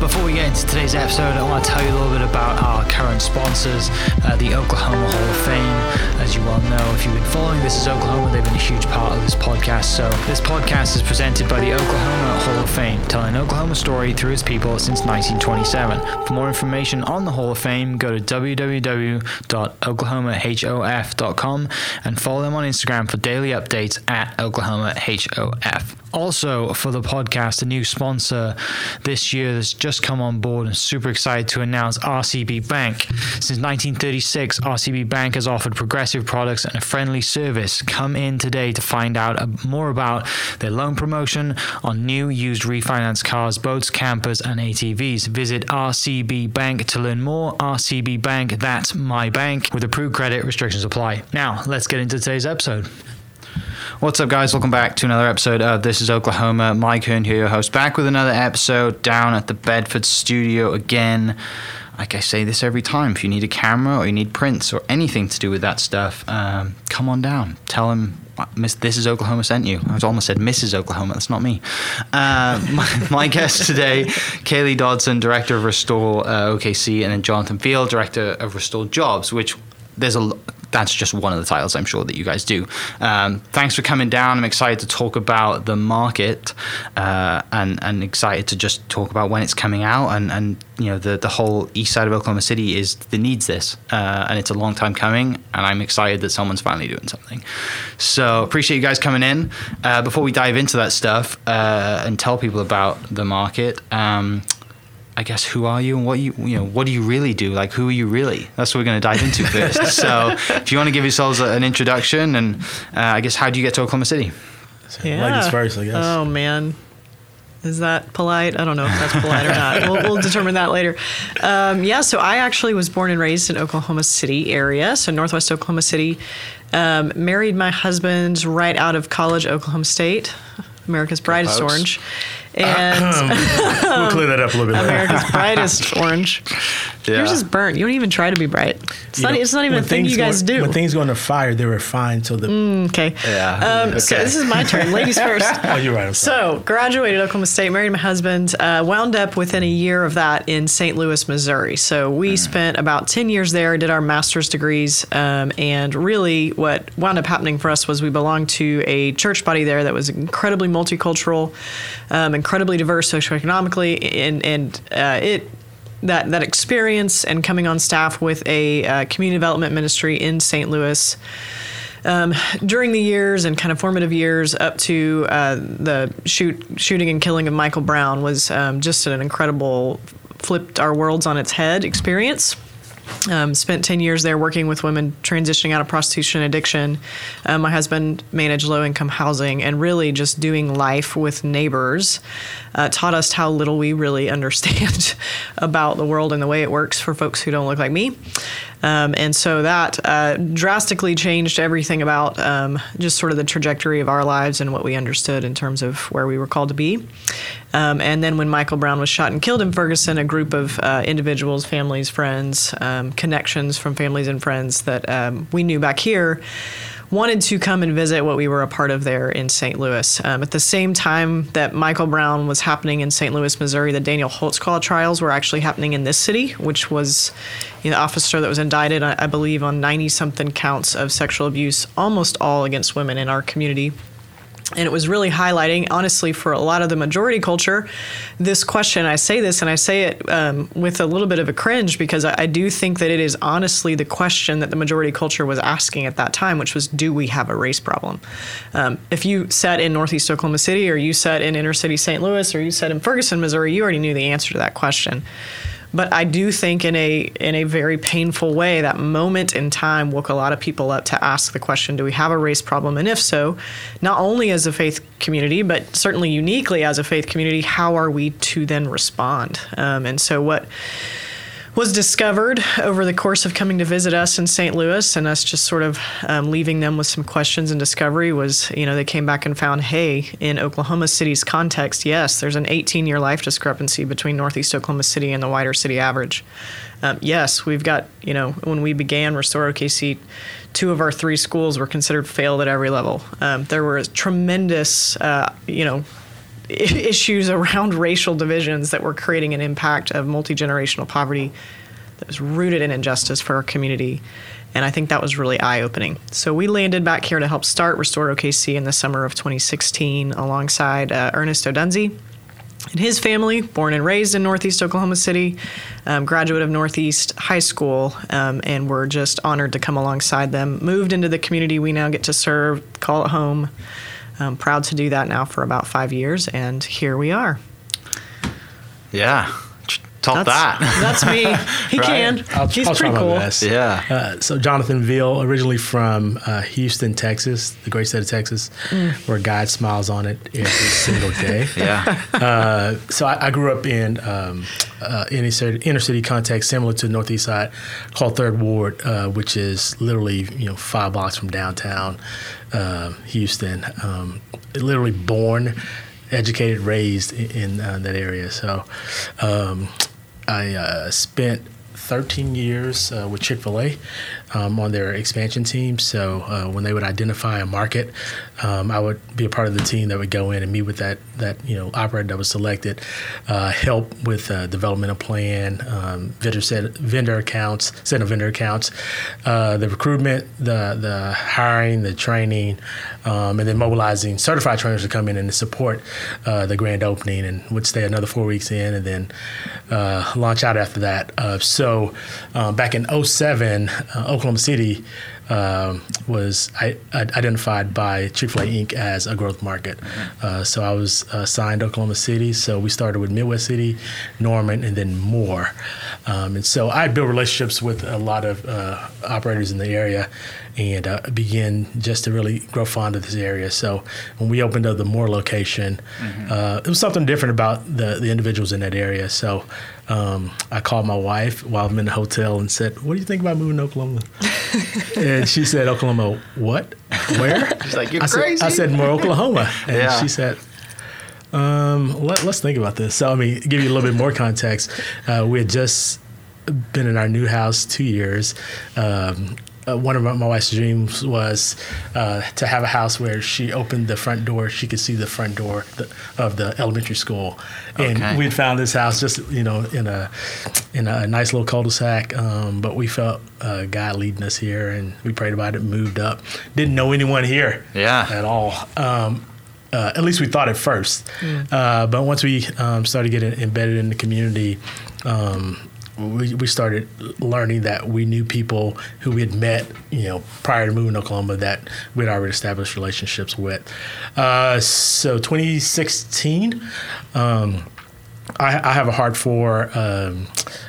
Before we get into today's episode, I want to tell you a little bit about our current sponsors, uh, the Oklahoma Hall of Fame. As you well know, if you've been following This is Oklahoma, they've been a huge part of this podcast. So, this podcast is presented by the Oklahoma Hall of Fame, telling Oklahoma story through its people since 1927. For more information on the Hall of Fame, go to www.oklahomahof.com and follow them on Instagram for daily updates at Oklahoma HOF. Also, for the podcast, a new sponsor this year that's just come on board and super excited to announce RCB Bank. Since 1936, RCB Bank has offered progressive products and a friendly service. Come in today to find out more about their loan promotion on new, used, refinance cars, boats, campers, and ATVs. Visit RCB Bank to learn more. RCB Bank, that's my bank, with approved credit restrictions apply. Now, let's get into today's episode. What's up, guys? Welcome back to another episode of This is Oklahoma. Mike Hearn here, your host, back with another episode down at the Bedford studio again. Like I say this every time, if you need a camera or you need prints or anything to do with that stuff, um, come on down. Tell him Miss, this is Oklahoma sent you. I was almost said Mrs. Oklahoma. That's not me. Uh, my, my guest today, Kaylee Dodson, director of Restore uh, OKC, and then Jonathan Field, director of Restore Jobs, which there's a that's just one of the titles I'm sure that you guys do. Um, thanks for coming down. I'm excited to talk about the market uh, and and excited to just talk about when it's coming out and and you know the the whole east side of Oklahoma City is that needs this uh, and it's a long time coming and I'm excited that someone's finally doing something. So appreciate you guys coming in. Uh, before we dive into that stuff uh, and tell people about the market. Um, I guess who are you and what you you know what do you really do? Like who are you really? That's what we're going to dive into first. so if you want to give yourselves an introduction and uh, I guess how do you get to Oklahoma City? Yeah. Ladies first, I guess. Oh man, is that polite? I don't know if that's polite or not. We'll, we'll determine that later. Um, yeah, so I actually was born and raised in Oklahoma City area, so Northwest Oklahoma City. Um, married my husband right out of college, Oklahoma State, America's brightest orange and we'll clear that up a little bit. Later. America's brightest orange. Yeah. Yours is burnt. You don't even try to be bright. It's, not, know, it's not even a thing you guys go, do. When things go into fire, they refine so the. Mm, okay. Yeah. Um, okay. So this is my turn. Ladies first. oh, you're right. So graduated Oklahoma State, married my husband, uh, wound up within a year of that in St. Louis, Missouri. So we mm. spent about 10 years there, did our master's degrees, um, and really what wound up happening for us was we belonged to a church body there that was incredibly multicultural, um, incredibly diverse socioeconomically, and, and uh, it that that experience and coming on staff with a uh, community development ministry in St. Louis. Um, during the years and kind of formative years up to uh, the shoot, shooting and killing of Michael Brown was um, just an incredible flipped our worlds on its head experience. Um, spent 10 years there working with women transitioning out of prostitution addiction. Uh, my husband managed low income housing and really just doing life with neighbors uh, taught us how little we really understand about the world and the way it works for folks who don't look like me. Um, and so that uh, drastically changed everything about um, just sort of the trajectory of our lives and what we understood in terms of where we were called to be. Um, and then when Michael Brown was shot and killed in Ferguson, a group of uh, individuals, families, friends, um, connections from families and friends that um, we knew back here wanted to come and visit what we were a part of there in St. Louis. Um, at the same time that Michael Brown was happening in St. Louis, Missouri, the Daniel Holtzclaw trials were actually happening in this city, which was you know, the officer that was indicted, I believe, on 90 something counts of sexual abuse, almost all against women in our community and it was really highlighting honestly for a lot of the majority culture this question. I say this and i say it um, with a little bit of a cringe because I, I, do think that it is honestly the question that the majority culture was asking at that time which was do we have a race problem? Um, if you sat in northeast oklahoma city or you sat in inner city st louis or you sat in ferguson missouri you already knew the answer to that question but I do think in a in a very painful way that moment in time woke a lot of people up to ask the question, do we have a race problem? And if so, not only as a faith community, but certainly uniquely as a faith community, how are we to then respond? Um, and so what was discovered over the course of coming to visit us in St. Louis and us just sort of um, leaving them with some questions and discovery was, you know, they came back and found, hey, in Oklahoma City's context, yes, there's an 18 year life discrepancy between Northeast Oklahoma City and the wider city average. Um, yes, we've got, you know, when we began Restore OKC, two of our three schools were considered failed at every level. Um, there were tremendous, uh, you know, issues around racial divisions that were creating an impact of multi generational poverty that was rooted in injustice for our community. And I think that was really eye opening. So we landed back here to help start Restore OKC in the summer of 2016 alongside uh, Ernest Odunzi and his family, born and raised in Northeast Oklahoma City, um, graduate of Northeast High School, um, and we're just honored to come alongside them. Moved into the community we now get to serve, call it home. I'm proud to do that now for about five years, and here we are. Yeah. Top that's, that. That's me. He Right. can. I'll, He's I'll try pretty my cool. best. Yeah. Uh, so Jonathan Veal, originally from uh, Houston, Texas, the great state of Texas, Mm. where God smiles on it every single day. Yeah. Uh, so I, I grew up in um, uh, inner, city, inner city context similar to the Northeast Side, called Third Ward, uh, which is literally you know five blocks from downtown uh, Houston. Um, literally born, educated, raised in, in uh, that area. So um, I uh, spent 13 years uh, with Chick fil A um, on their expansion team. So uh, when they would identify a market, um, I would be a part of the team that would go in and meet with that, that you know, operator that was selected, uh, help with uh, developmental plan, um, vendor, set, vendor accounts, set of vendor accounts, uh, the recruitment, the, the hiring, the training, um, and then mobilizing certified trainers to come in and support uh, the grand opening and would stay another four weeks in and then uh, launch out after that. Uh, so uh, back in 07, uh, Oklahoma City um, was I, I identified by Chick-fil-A Inc. as a growth market. Uh, so I was assigned Oklahoma City. So we started with Midwest City, Norman, and then more. Um, and so I built relationships with a lot of uh, operators in the area and uh, began just to really grow fond of this area. So when we opened up the Moore location, uh, it was something different about the, the individuals in that area. So um, I called my wife while I'm in the hotel and said, "What do you think about moving to Oklahoma?" and she said, "Oklahoma, what? Where?" She's like, "You're I said, crazy." I said, "Moore, Oklahoma," and Yeah. she said. Um, let, us think about this. So, I mean, give you a little bit more context. Uh, we had just been in our new house two years. Um, uh, one of my, my wife's dreams was uh, to have a house where she opened the front door, she could see the front door the, of the elementary school, and Okay. we'd found this house just you know in a in a nice little cul-de-sac. Um, but we felt uh, God leading us here, and we prayed about it, moved up. Didn't know anyone here, Yeah. at all. Um, uh, at least we thought at first. Uh, but once we um, started getting embedded in the community, um, we, we started learning that we knew people who we had met, you know, prior to moving to Oklahoma that we'd already established relationships with. Uh, so 2016, um, I, I have a heart for um,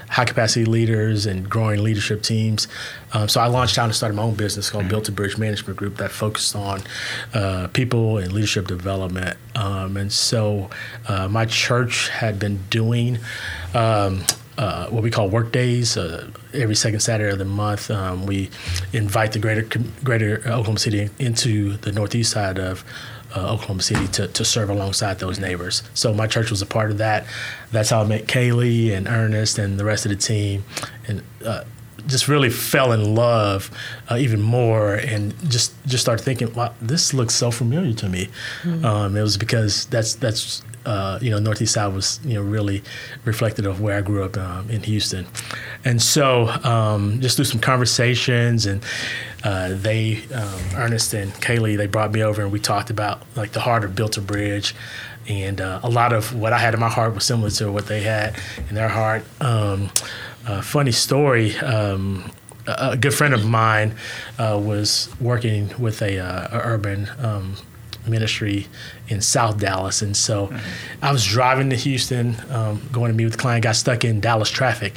high capacity leaders and growing leadership teams. Um, so I launched out and started my own business called Built to Bridge Management Group that focused on uh, people and leadership development. Um, and so uh, my church had been doing. Um, uh, what we call work days. Uh, every second Saturday of the month, um, we invite the greater greater Oklahoma City into the northeast side of uh, Oklahoma City to, to serve alongside those neighbors. So my church was a part of that. That's how I met Kaylee and Ernest and the rest of the team, and uh, just really fell in love uh, even more, and just just started thinking, wow, this looks so familiar to me. Um, it was because that's that's uh, you know, Northeast Side was, you know, really reflective of where I grew up um, in Houston. And so um, just through some conversations and uh, they, um, Ernest and Kaylee, they brought me over and we talked about like the heart of Built a Bridge. And uh, a lot of what I had in my heart was similar to what they had in their heart. Um, uh, funny story. Um, a good friend of mine uh, was working with a, uh, urban um, ministry in South Dallas, and so I was driving to Houston, um, going to meet with the client. Got stuck in Dallas traffic.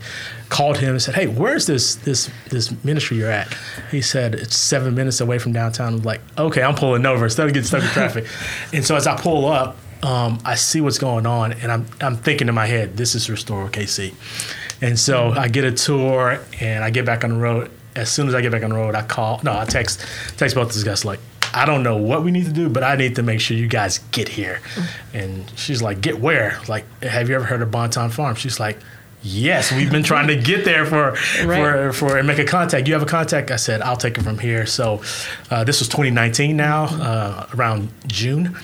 Called him and said, "Hey, where's this this this ministry you're at?" He said, "It's seven minutes away from downtown." I was like, "Okay, I'm pulling over instead of getting stuck in traffic." and so as I pull up. um, I see what's going on, and I'm I'm thinking in my head, this is Restore OKC, and so I get a tour, and I get back on the road. As soon as I get back on the road, I call. No, I text text both these guys like, I don't know what we need to do, but I need to make sure you guys get here. And she's like, get where? Like, have you ever heard of Bonton Farm? She's like, yes, we've been trying to get there for Right. for for and make a contact. You have a contact? I said, I'll take it from here. So uh, this was 2019 now, uh, around June,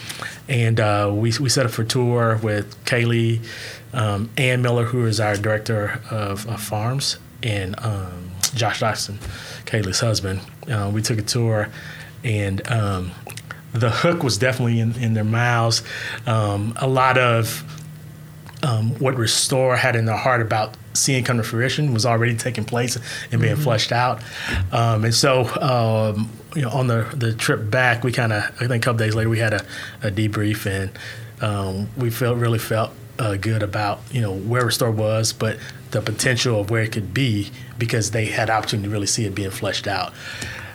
and uh, we we set up for tour with Kaylee, um, Ann Miller, who is our director of, of farms, and um, Josh Dodson, Kaylee's husband. Uh, we took a tour, and um, the hook was definitely in, in their mouths. Um, a lot of um, what Restore had in their heart about seeing come to fruition was already taking place and being fleshed out. Um, and so, um, you know, on the, the trip back, we kind of, I think a couple days later, we had a, a debrief and um, we felt really felt uh, good about, you know, where Restore was, but the potential of where it could be because they had opportunity to really see it being fleshed out.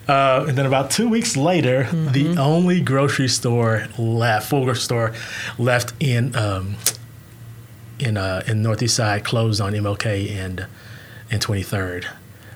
Uh, and then about two weeks later, the only grocery store left, full grocery store left in um, in uh, in Northeast Side closed on MLK and and 23rd.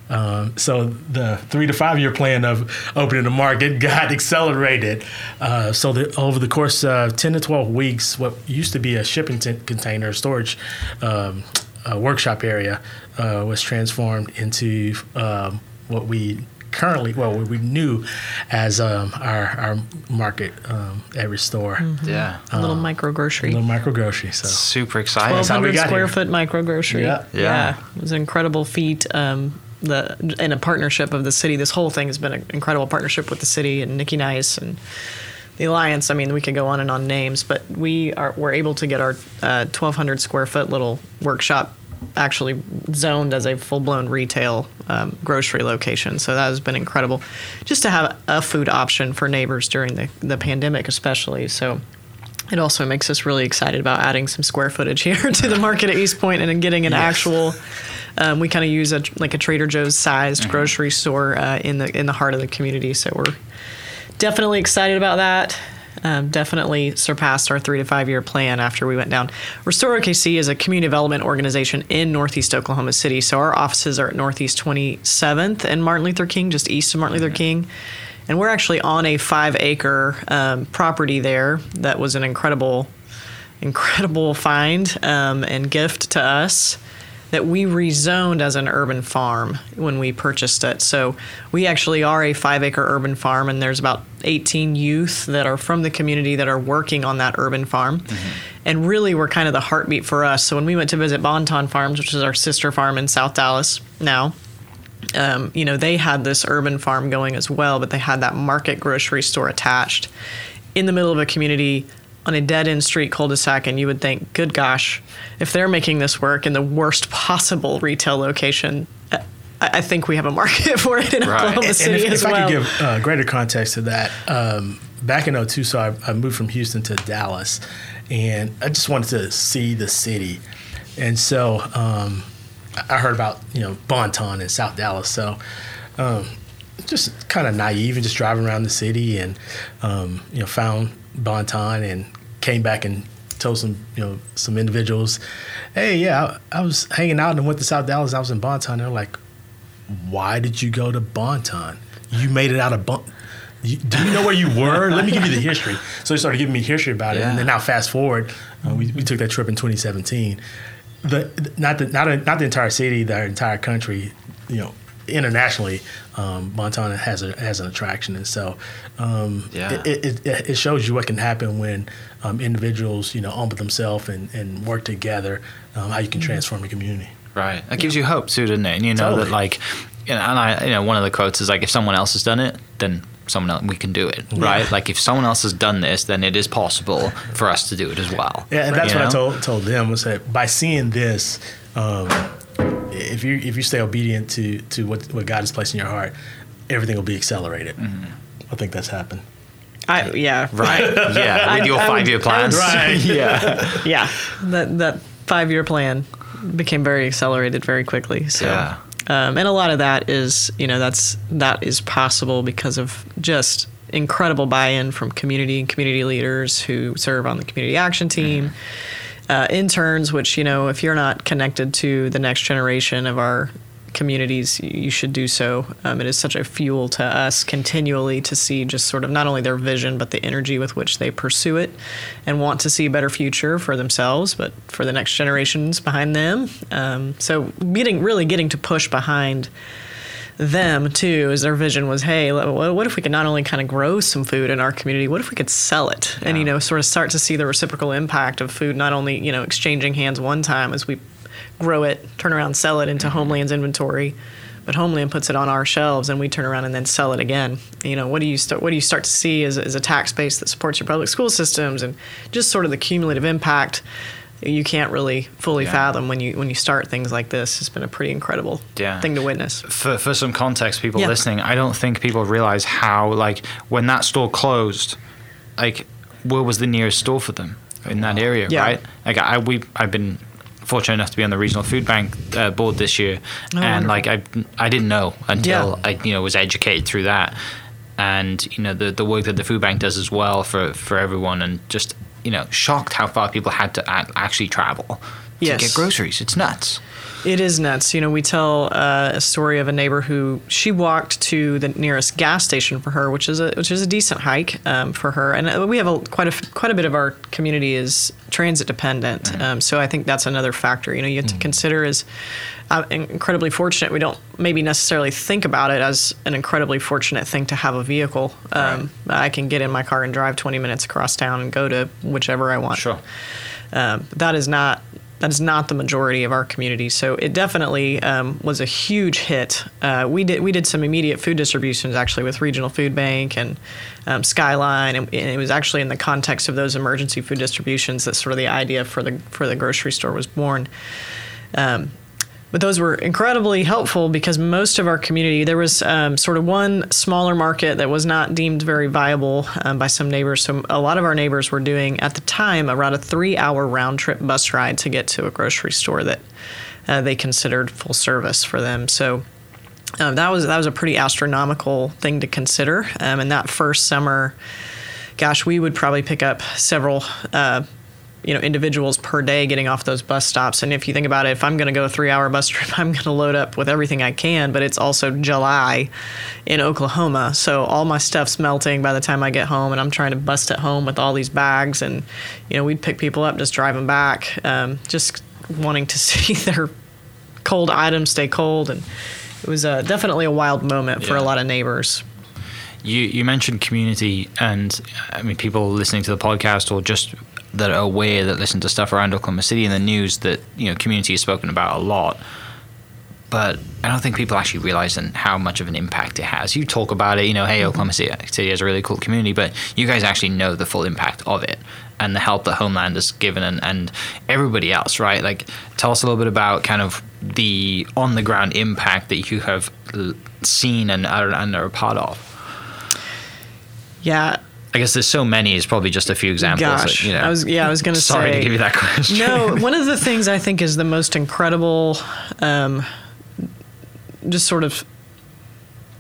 Um, so the three to five year plan of opening the market got accelerated. Uh, so the, over the course of 10 to 12 weeks, what used to be a shipping t- container storage um, uh, workshop area uh, was transformed into um, what we currently, well, what we knew as um, our, our market um, at Restore, Yeah. A little micro grocery. A little micro grocery. So Super exciting. 1,200 square here. foot micro grocery. Yeah. Yeah. it was an incredible feat. The in a partnership of the city. This whole thing has been an incredible partnership with the city and Nikki Nice and the alliance. I mean, we could go on and on names, but we are we're able to get our uh, 1,200 square foot little workshop actually zoned as a full blown retail um, grocery location. So that has been incredible, just to have a food option for neighbors during the the pandemic, especially. So it also makes us really excited about adding some square footage here to the market at East Point and getting an actual. Um, we kind of use a like a Trader Joe's sized grocery store uh, in the in the heart of the community, so we're definitely excited about that. Um, definitely surpassed our three to five year plan after we went down. Restore OKC is a community development organization in Northeast Oklahoma City. So our offices are at Northeast 27th and Martin Luther King, just east of Martin Luther King. And we're actually on a five acre um, property there that was an incredible, incredible find um, and gift to us that we rezoned as an urban farm when we purchased it. So we actually are a five acre urban farm, and there's about 18 youth that are from the community that are working on that urban farm. And really, we're kind of the heartbeat for us. So when we went to visit Bonton Farms, which is our sister farm in South Dallas now, um, you know, they had this urban farm going as well, but they had that market grocery store attached in the middle of a community on a dead end street cul de sac. And you would think, good gosh, if they're making this work in the worst possible retail location, uh, I, I think we have a market for it in Right. Oklahoma And City if, as if well. I could give uh, greater context to that, um, back in 02, so I, I moved from Houston to Dallas, and I just wanted to see the city. And so um, I I heard about, you know, Bonton in South Dallas. So um, just kind of naive and just driving around the city and, um, you know, found Bonton and came back and told some, you know, some individuals, hey, yeah, I, I was hanging out and went to South Dallas. I was in Bonton. They're like, why did you go to Bonton? You made it out of Bon. You, do you know where you were? Let me give you the history. So they started giving me history about it, and then now fast forward, uh, we, we took that trip in 2017. The not the not a, not the entire city, the entire country, you know, internationally, um, Bonton has a has an attraction, and so um, Yeah. it, it, it, it shows you what can happen when um, individuals, you know, own themselves and, and work together, um, how you can transform a community. Right. That gives you hope too, doesn't it? And you know Totally. that like, you know, and I, you know, one of the quotes is like, if someone else has done it, then someone else we can do it, right? Like if someone else has done this, then it is possible for us to do it as well. Yeah, and that's You what I told told them was that by seeing this, um, if you if you stay obedient to to what what God has placed in your heart, everything will be accelerated. I think that's happened. I, yeah, Right. Yeah. With I- your I five year plans. Right. yeah. yeah. That that five year plan became very accelerated very quickly. So. Yeah. Um, and a lot of that is, you know, that's that is possible because of just incredible buy-in from community and community leaders who serve on the community action team. Uh, interns, which you know, if you're not connected to the next generation of our communities, you should do so. Um, it is such a fuel to us continually to see just sort of not only their vision, but the energy with which they pursue it and want to see a better future for themselves, but for the next generations behind them. Um, so, really getting to push behind them too as their vision was hey what if we could not only kind of grow some food in our community what if we could sell it yeah. and you know sort of start to see the reciprocal impact of food not only you know exchanging hands one time as we grow it, turn around, sell it into mm-hmm. Homeland's inventory. But Homeland puts it on our shelves, and we turn around and then sell it again. You know, what do you start? What do you start to see as, as a tax base that supports your public school systems, and just sort of the cumulative impact you can't really fully yeah. fathom when you when you start things like this. It's been a pretty incredible yeah. thing to witness. For for some context, people yeah. listening, I don't think people realize how like when that store closed, like where was the nearest store for them in that area, right? Like I we I've been fortunate enough to be on the regional food bank uh, board this year, oh, and like I I didn't know until. I you know was educated through that, and you know the the work that the food bank does as well for for everyone, and just you know shocked how far people had to actually travel to yes. get groceries. It's nuts. It is nuts. You know, we tell uh, a story of a neighbor who she walked to the nearest gas station for her, which is a which is a decent hike um, for her. And uh, we have a quite a quite a bit of our community is transit dependent. Mm-hmm. Um, so I think that's another factor. You know, you have mm-hmm. to consider is uh, incredibly fortunate. We don't maybe necessarily think about it as an incredibly fortunate thing to have a vehicle. Um, right. I can get in my car and drive 20 minutes across town and go to whichever I want. Sure. Um, that is not that is not the majority of our community. So it definitely um, was a huge hit. Uh, we did we did some immediate food distributions actually with Regional Food Bank and um, Skyline, and, and, it was actually in the context of those emergency food distributions that sort of the idea for the for the grocery store was born. Um, but those were incredibly helpful because most of our community there was um, sort of one smaller market that was not deemed very viable um, by some neighbors. So a lot of our neighbors were doing at the time around a three hour round trip bus ride to get to a grocery store that uh, they considered full service for them. So um, that was that was a pretty astronomical thing to consider. Um, and that first summer gosh we would probably pick up several uh, you know individuals per day getting off those bus stops. And if you think about it if i'm going to go a three hour bus trip i'm going to load up with everything i can but it's also july in oklahoma. So all my stuff's melting by the time i get home and i'm trying to bust it home with all these bags. And you know we'd pick people up just drive them back um, just wanting to see their cold items stay cold. And it was uh, definitely a wild moment for yeah. a lot of neighbors. You, you mentioned community and I mean people listening to the podcast or just that are aware that listen to stuff around Oklahoma City and the news that you know community is spoken about a lot. But I don't think people actually realize how much of an impact it has. You talk about it, you know, hey, mm-hmm. Oklahoma City is a really cool community, but you guys actually know the full impact of it and the help that Homeland has given and, and everybody else, right? Like, tell us a little bit about kind of the on the ground impact that you have seen and are, and are a part of. Yeah, I guess there's so many. It's probably just a few examples. Gosh, that, you know, I was yeah, I was going to say. Sorry to give you that question. No, one of the things I think is the most incredible, um, just sort of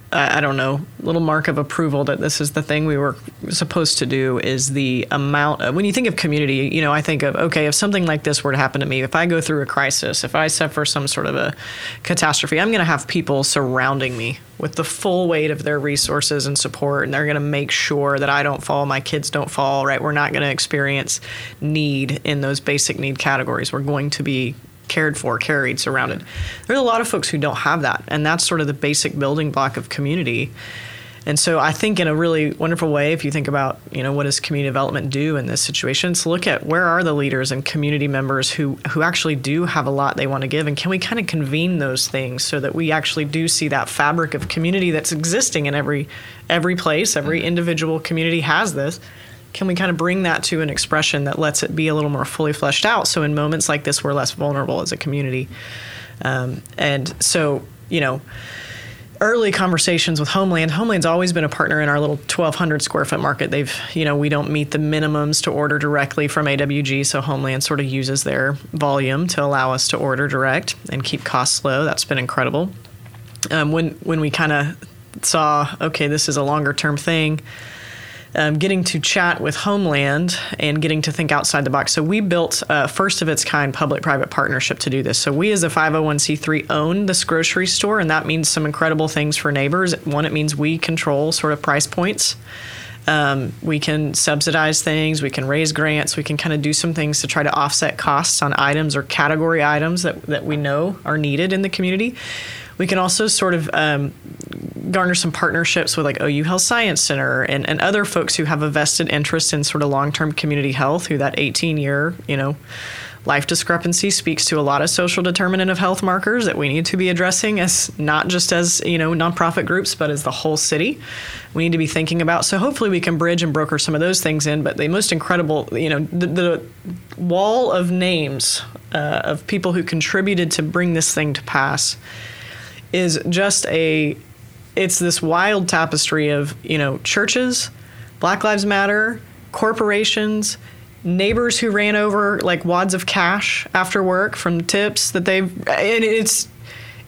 I don't know, little mark of approval that this is the thing we were supposed to do is the amount of, when you think of community, you know, I think of, okay, if something like this were to happen to me, if I go through a crisis, if I suffer some sort of a catastrophe, I'm going to have people surrounding me with the full weight of their resources and support, and they're going to make sure that I don't fall, my kids don't fall, right? We're not going to experience need in those basic need categories. We're going to be cared for, carried, surrounded. There's a lot of folks who don't have that, and that's sort of the basic building block of community. And so I think in a really wonderful way, if you think about, you know, what does community development do in this situation, to look at where are the leaders and community members who who actually do have a lot they want to give, and can we kind of convene those things so that we actually do see that fabric of community that's existing in every every place, every mm-hmm. individual community has this, can we kind of bring that to an expression that lets it be a little more fully fleshed out? So in moments like this we're less vulnerable as a community. Um, and so you know early conversations with homeland homeland's always been a partner in our little 1200 square foot market. They've you know we don't meet the minimums to order directly from awg so homeland sort of uses their volume to allow us to order direct and keep costs low. That's been incredible. Um, when when we kind of saw, okay, this is a longer term thing. Um, getting to chat with Homeland and getting to think outside the box. So we built a first of its kind public private partnership to do this. So we as a 501c3 own this grocery store, and that means some incredible things for neighbors. One, it means we control sort of price points. Um, we can subsidize things, we can raise grants, we can kind of do some things to try to offset costs on items or category items that, that we know are needed in the community. We can also sort of um, garner some partnerships with like OU Health Science Center and, and other folks who have a vested interest in sort of long term community health, who that 18 year, you know, life discrepancy speaks to a lot of social determinant of health markers that we need to be addressing as not just as you know nonprofit groups but as the whole city. We need to be thinking about so hopefully we can bridge and broker some of those things in but the most incredible you know the, the wall of names uh, of people who contributed to bring this thing to pass is just a it's this wild tapestry of you know churches black lives matter corporations neighbors who ran over like wads of cash after work from tips that they've and it's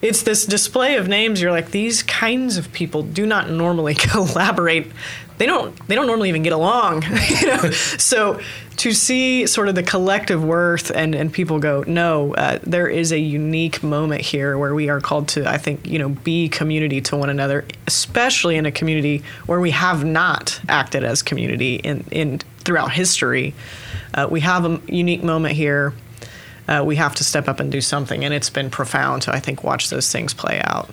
it's this display of names. You're like these kinds of people do not normally collaborate. They don't they don't normally even get along you know? So to see sort of the collective worth and and people go no uh, there is a unique moment here where we are called to i think you know be community to one another especially in a community where we have not acted as community in in throughout history. Uh, we have a unique moment here. Uh, we have to step up and do something, and it's been profound to I think watch those things play out.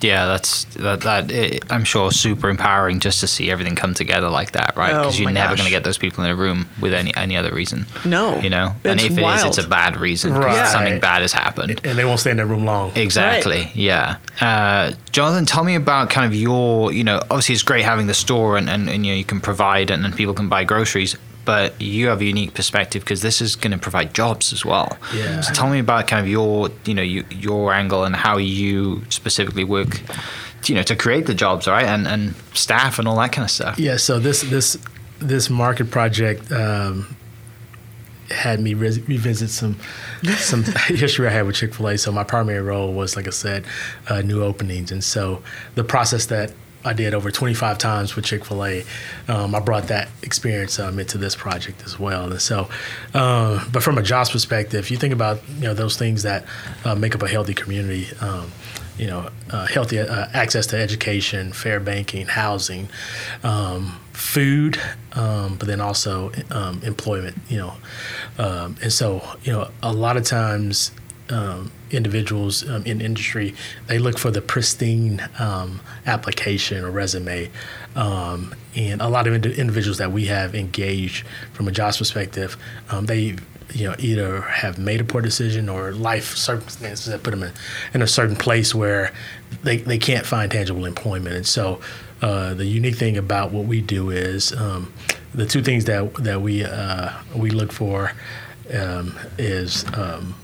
Yeah, that's that. that it, I'm sure super empowering just to see everything come together like that, right? Because Oh, you're never going to get those people in a room with any any other reason. No. you know, and if it is, wild. it's a bad reason. 'cause Right. something bad has happened. and they won't stay in that room long. Exactly. Yeah. Uh, Jonathan, tell me about kind of your, you know, obviously it's great having the store and, and, and you know, you can provide and, and people can buy groceries, but you have a unique perspective because this is going to provide jobs as well. Yeah. So tell me about kind of your, you know, you, your angle and how you specifically work, you know, to create the jobs, right? And, and staff and all that kind of stuff. Yeah, so this this this market project um, had me re- revisit some some history I had with Chick Fil A. So my primary role was, like I said, uh, new openings, and so the process that I did over 25 times with Chick Fil A, um, I brought that experience um, into this project as well. And so, uh, but from a jobs perspective, you think about you know those things that uh, make up a healthy community. Um, you know, uh, healthy uh, access to education, fair banking, housing, um, food, um, but then also employment. You know, and so you know a lot of times um, individuals um, in industry they look for the pristine um, application or resume, um, and a lot of indi- individuals that we have engaged from a jobs perspective, um, they you know either have made a poor decision or life circumstances that put them in, in a certain place where they, they can't find tangible employment. And so uh, the unique thing about what we do is um, the two things that that we uh, we look for um, is um,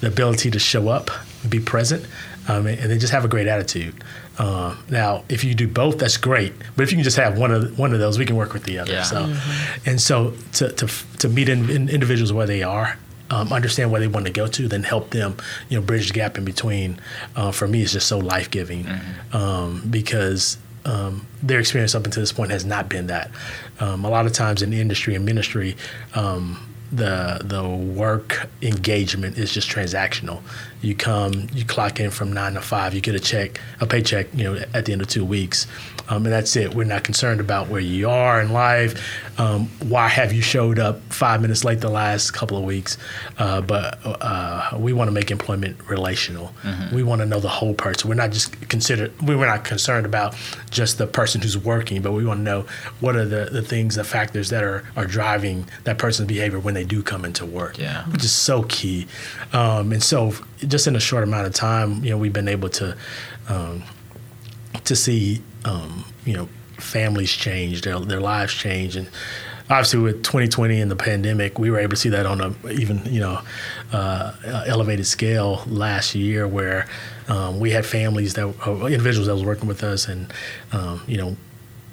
the ability to show up, be present, um, and, and then just have a great attitude. Uh, now, if you do both, that's great. But if you can just have one of one of those, we can work with the other. Yeah. So, and so to to to meet in, in individuals where they are. Um, understand where they want to go to, then help them, you know, bridge the gap in between. Uh, for me, it's just so life giving um, because um, their experience up until this point has not been that. Um, a lot of times in the industry and ministry, um, the the work engagement is just transactional. You come, you clock in from nine to five, you get a check, a paycheck, you know, at the end of two weeks, um, and that's it. We're not concerned about where you are in life. Um, why have you showed up five minutes late the last couple of weeks? Uh, but uh, we want to make employment relational. We want to know the whole person. We're not just consider. We were not concerned about just the person who's working, but we want to know what are the, the things, the factors that are are driving that person's behavior when they do come into work. Yeah. which is so key. Um, and so, just in a short amount of time, you know, we've been able to um, to see um, you know families change, their their lives change, and obviously with 2020 and the pandemic, we were able to see that on a even you know uh, elevated scale last year, where um, we had families that uh, individuals that was working with us, and um, you know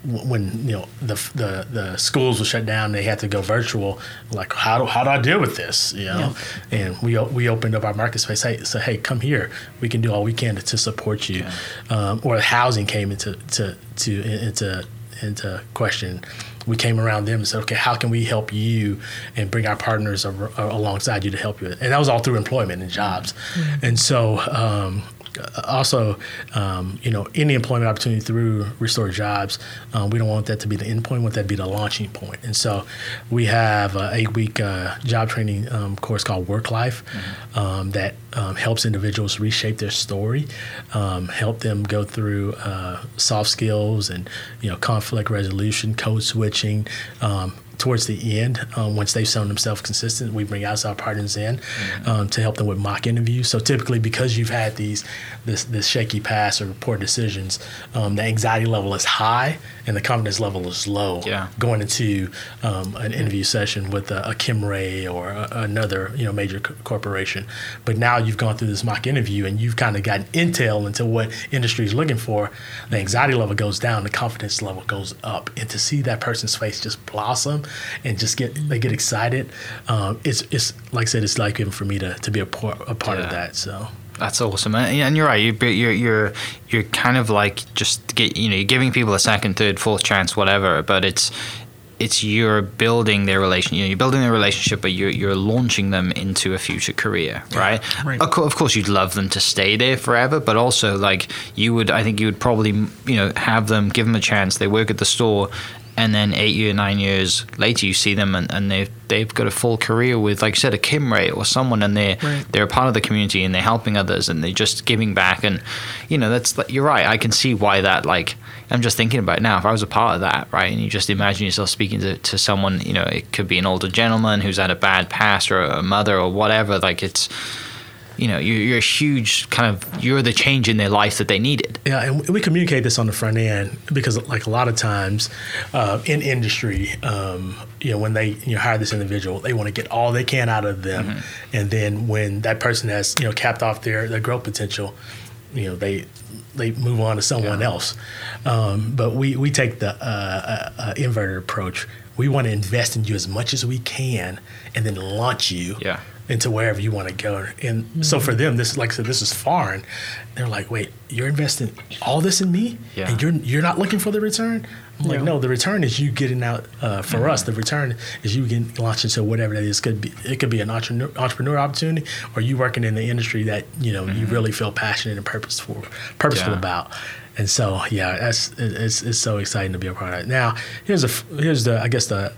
when you know the the the schools were shut down, they had to go virtual. Like how do how do I deal with this? You know, yeah. and we we opened up our market space. Hey, so hey, come here. We can do all we can to, to support you. Yeah. Um, or housing came into to to into into question. We came around them and said, okay, how can we help you and bring our partners ar- alongside you to help you? And that was all through employment and jobs. And so um, also, um, you know, any employment opportunity through Restore Jobs, um, we don't want that to be the end point. We want that to be the launching point. And so, we have an eight-week uh, job training um, course called Work Life mm-hmm. Um, that um, helps individuals reshape their story, um, help them go through uh, soft skills and you know conflict resolution, code switching towards the end, um, once they've shown themselves consistent, we bring outside partners in mm-hmm. um, to help them with mock interviews. So typically, because you've had these this this shaky pass or poor decisions, um, the anxiety level is high and the confidence level is low. Yeah. Going into um, an interview session with a, a Kimray or a, another you know major co- corporation, but now you've gone through this mock interview and you've kind of gotten intel into what industry is looking for. The anxiety level goes down, the confidence level goes up, and to see that person's face just blossom and just get they get excited. Um, it's it's like I said, it's like even for me to, to be a, part, a part yeah. of that. So. That's awesome, and you're right. You're you're you're you're kind of like just get you know you're giving people a second, third, fourth chance, whatever. But it's it's you're building their relation. You know, you're building their relationship, but you're you're launching them into a future career, right? Right. Of, co- of, course, you'd love them to stay there forever, but also like you would, I think you would probably you know have them give them a chance. They work at the store, and then eight year, nine years later, you see them and, and they've they've got a full career with, like you said, a Kimray or someone, and they're right. they're a part of the community and they're helping others and they're just giving back. And you know, that's you're right. I can see why that. Like, I'm just thinking about it now. If I was a part of that, right, and you just imagine yourself speaking to, to someone, you know, it could be an older gentleman who's had a bad past or a mother or whatever. Like, it's you know you're, you're, a huge kind of you're the change in their life that they needed. Yeah and we communicate this on the front end because like a lot of times uh, in industry um, you know when they you know hire this individual they want to get all they can out of them. Mm-hmm. and then when that person has you know capped off their, their growth potential you know they they move on to someone yeah. else. Um, but we we take the uh, uh, uh inverted approach. We want to invest in you as much as we can and then launch you yeah into wherever you want to go. And mm-hmm. so for them, this is like I said, this is foreign. They're like, wait, you're investing all this in me, yeah. and you're you're not looking for the return. I'm like, no, the return is you getting out. Uh, for mm-hmm. us, the return is you getting launched into whatever that is. Could be it could be an entrepreneur, entrepreneur opportunity, or you working in the industry that you know mm-hmm. you really feel passionate and purposeful purposeful yeah. about. And so, yeah, that's it's, it's so exciting to be a part of it. Now, here's a here's the I guess the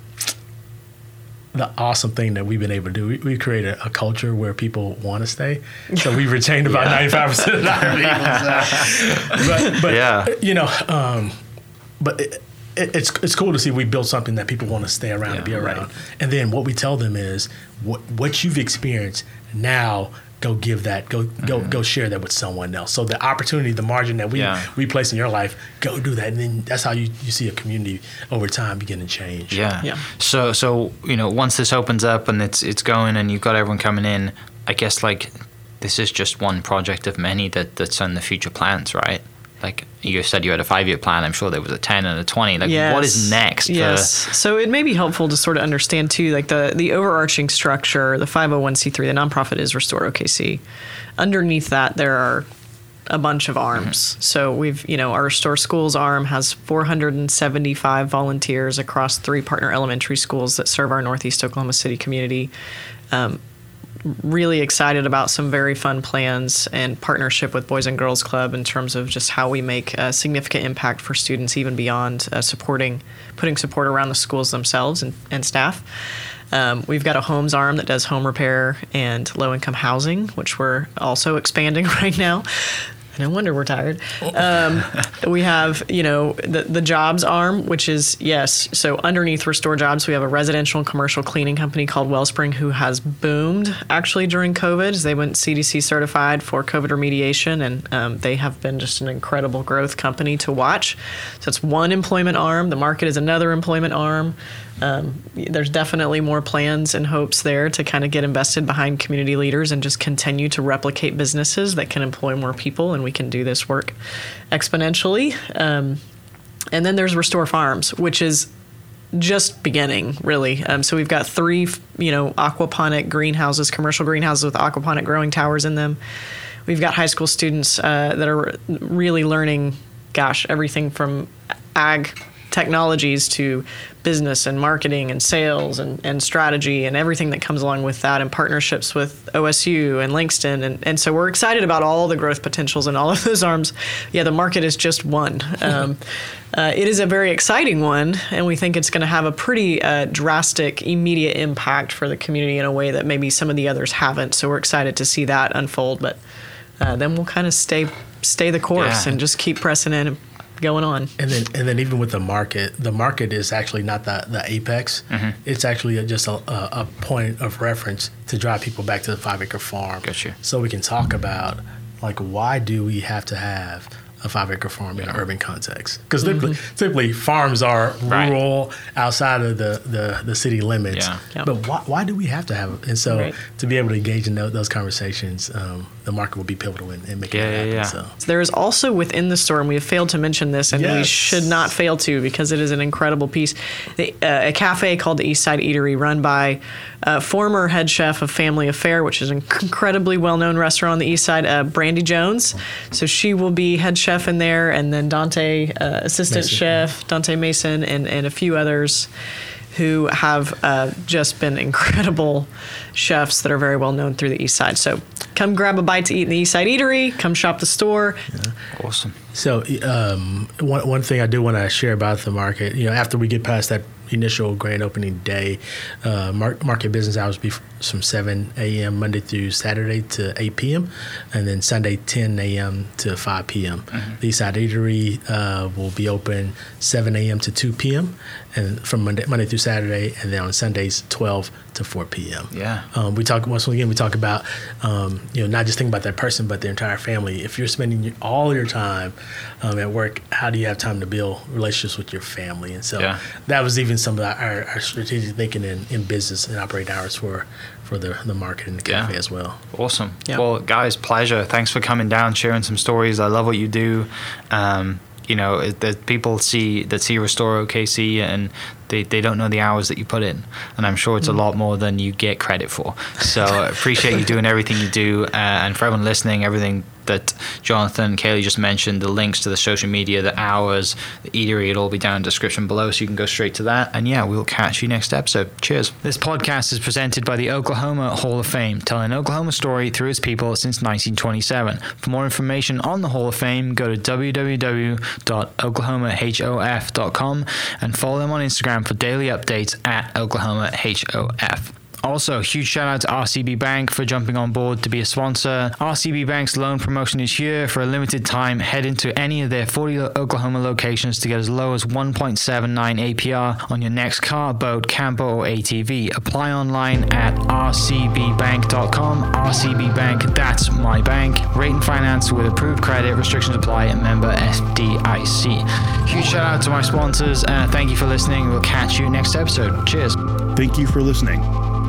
the awesome thing that we've been able to do. We, we created a, a culture where people want to stay. So we've retained about ninety five percent of our people. So. But, but yeah. you know, um, but it, it, it's it's cool to see we built something that people want to stay around yeah, and be around. Right. And then what we tell them is what what you've experienced now go give that go go mm-hmm. go share that with someone else. So the opportunity the margin that we yeah. we place in your life go do that. And then that's how you, you see a community over time begin to change. Yeah. Yeah. So so you know once this opens up and it's it's going and you've got everyone coming in i guess like this is just one project of many that that's on the future plans right like you said you had a five year plan. I'm sure there was a 10 and a 20. Like, yes. what is next? Yes. For... So it may be helpful to sort of understand, too, like the, the overarching structure, the 501c3, the nonprofit is Restore OKC. Underneath that, there are a bunch of arms. Mm-hmm. So we've, you know, our Restore Schools arm has 475 volunteers across three partner elementary schools that serve our Northeast Oklahoma City community. Um, really excited about some very fun plans and partnership with Boys and Girls Club in terms of just how we make a significant impact for students, even beyond uh, supporting, putting support around the schools themselves and, and staff. Um, we've got a homes arm that does home repair and low income housing, which we're also expanding right now. No wonder we're tired. Um, we have, you know, the, the jobs arm, which is, yes, so underneath Restore Jobs, we have a residential and commercial cleaning company called Wellspring who has boomed actually during COVID. They went CDC certified for COVID remediation, and um, they have been just an incredible growth company to watch. So it's one employment arm. The market is another employment arm um, there's definitely more plans and hopes there to kind of get invested behind community leaders and just continue to replicate businesses that can employ more people, and we can do this work exponentially. Um, and then there's Restore Farms, which is just beginning, really. Um, so we've got three, you know, aquaponic greenhouses, commercial greenhouses with aquaponic growing towers in them. We've got high school students uh, that are really learning, gosh, everything from ag technologies to business and marketing and sales and, and strategy and everything that comes along with that and partnerships with OSU and Langston. And, and so we're excited about all the growth potentials in all of those arms. Yeah, the market is just one. Um, uh, it is a very exciting one, and we think it's going to have a pretty uh, drastic, immediate impact for the community in a way that maybe some of the others haven't. So we're excited to see that unfold. But uh, then we'll kind of stay stay the course yeah. and just keep pressing in and going on. And then and then even with the market, the market is actually not the the apex. Mm-hmm. It's actually a, just a, a, a, point of reference to drive people back to the five acre farm. Gotcha. So we can talk about like why do we have to have a five acre farm in an urban context because mm-hmm. typically, typically, farms are right. rural outside of the, the, the city limits. Yeah. Yep. But why, why do we have to have it? And so right. to be able to engage in those conversations, um, the market will be pivotal in, in making yeah, it happen. Yeah, so. so. there is also within the store, and we have failed to mention this, and yes. we should not fail to because it is an incredible piece. The, uh, a cafe called the East Side Eatery, run by uh, former head chef of Family Affair, which is an incredibly well known restaurant on the East Side, uh, Brandy Jones. So she will be head chef in there, and then Dante, uh, assistant Mason. chef, Dante Mason, and, and a few others who have uh, just been incredible chefs that are very well known through the East Side. So come grab a bite to eat in the East Side Eatery. Come shop the store. Yeah. Awesome. So um, one one thing I do want to share about the market, you know, after we get past that initial grand opening day. Uh, market business hours be from 7 a.m. Monday through Saturday to 8 p.m. and then Sunday 10 a.m. to 5 p.m. Mm-hmm. The Side Eatery uh, will be open 7 a.m. to 2 p.m. and from Monday Monday through Saturday, and then on Sundays 12 to 4 p.m. Yeah. Um, we talk once again we talk about um, you know not just thinking about that person but their entire family. If you're spending all your time um, at work, how do you have time to build relationships with your family? And so yeah. that was even some of our, our strategic thinking in, in business and operating hours for for the, the market and the cafe yeah. as well. Awesome. Yeah. Well, guys, pleasure. Thanks for coming down, sharing some stories. I love what you do. Um, you know, that people see that see Restore OKC and they, they don't know the hours that you put in. And I'm sure it's a mm. lot more than you get credit for. So I appreciate you doing everything you do. Uh, and for everyone listening, everything that Jonathan Kaylee just mentioned, the links to the social media, the hours, the eatery, it'll all be down in the description below, so you can go straight to that. And yeah, we'll catch you next episode. Cheers. This podcast is presented by the Oklahoma Hall of Fame, telling Oklahoma story through its people since 1927. For more information on the Hall of Fame, go to www.oklahomahof.com and follow them on Instagram for daily updates at oklahomahof. Also, huge shout out to RCB Bank for jumping on board to be a sponsor. RCB Bank's loan promotion is here for a limited time. Head into any of their 40 Oklahoma locations to get as low as 1.79 APR on your next car, boat, camper, or ATV. Apply online at rcbbank.com. RCB Bank, that's my bank. Rate and finance with approved credit. Restrictions apply. And member FDIC. Huge shout out to my sponsors. Uh, thank you for listening. We'll catch you next episode. Cheers. Thank you for listening.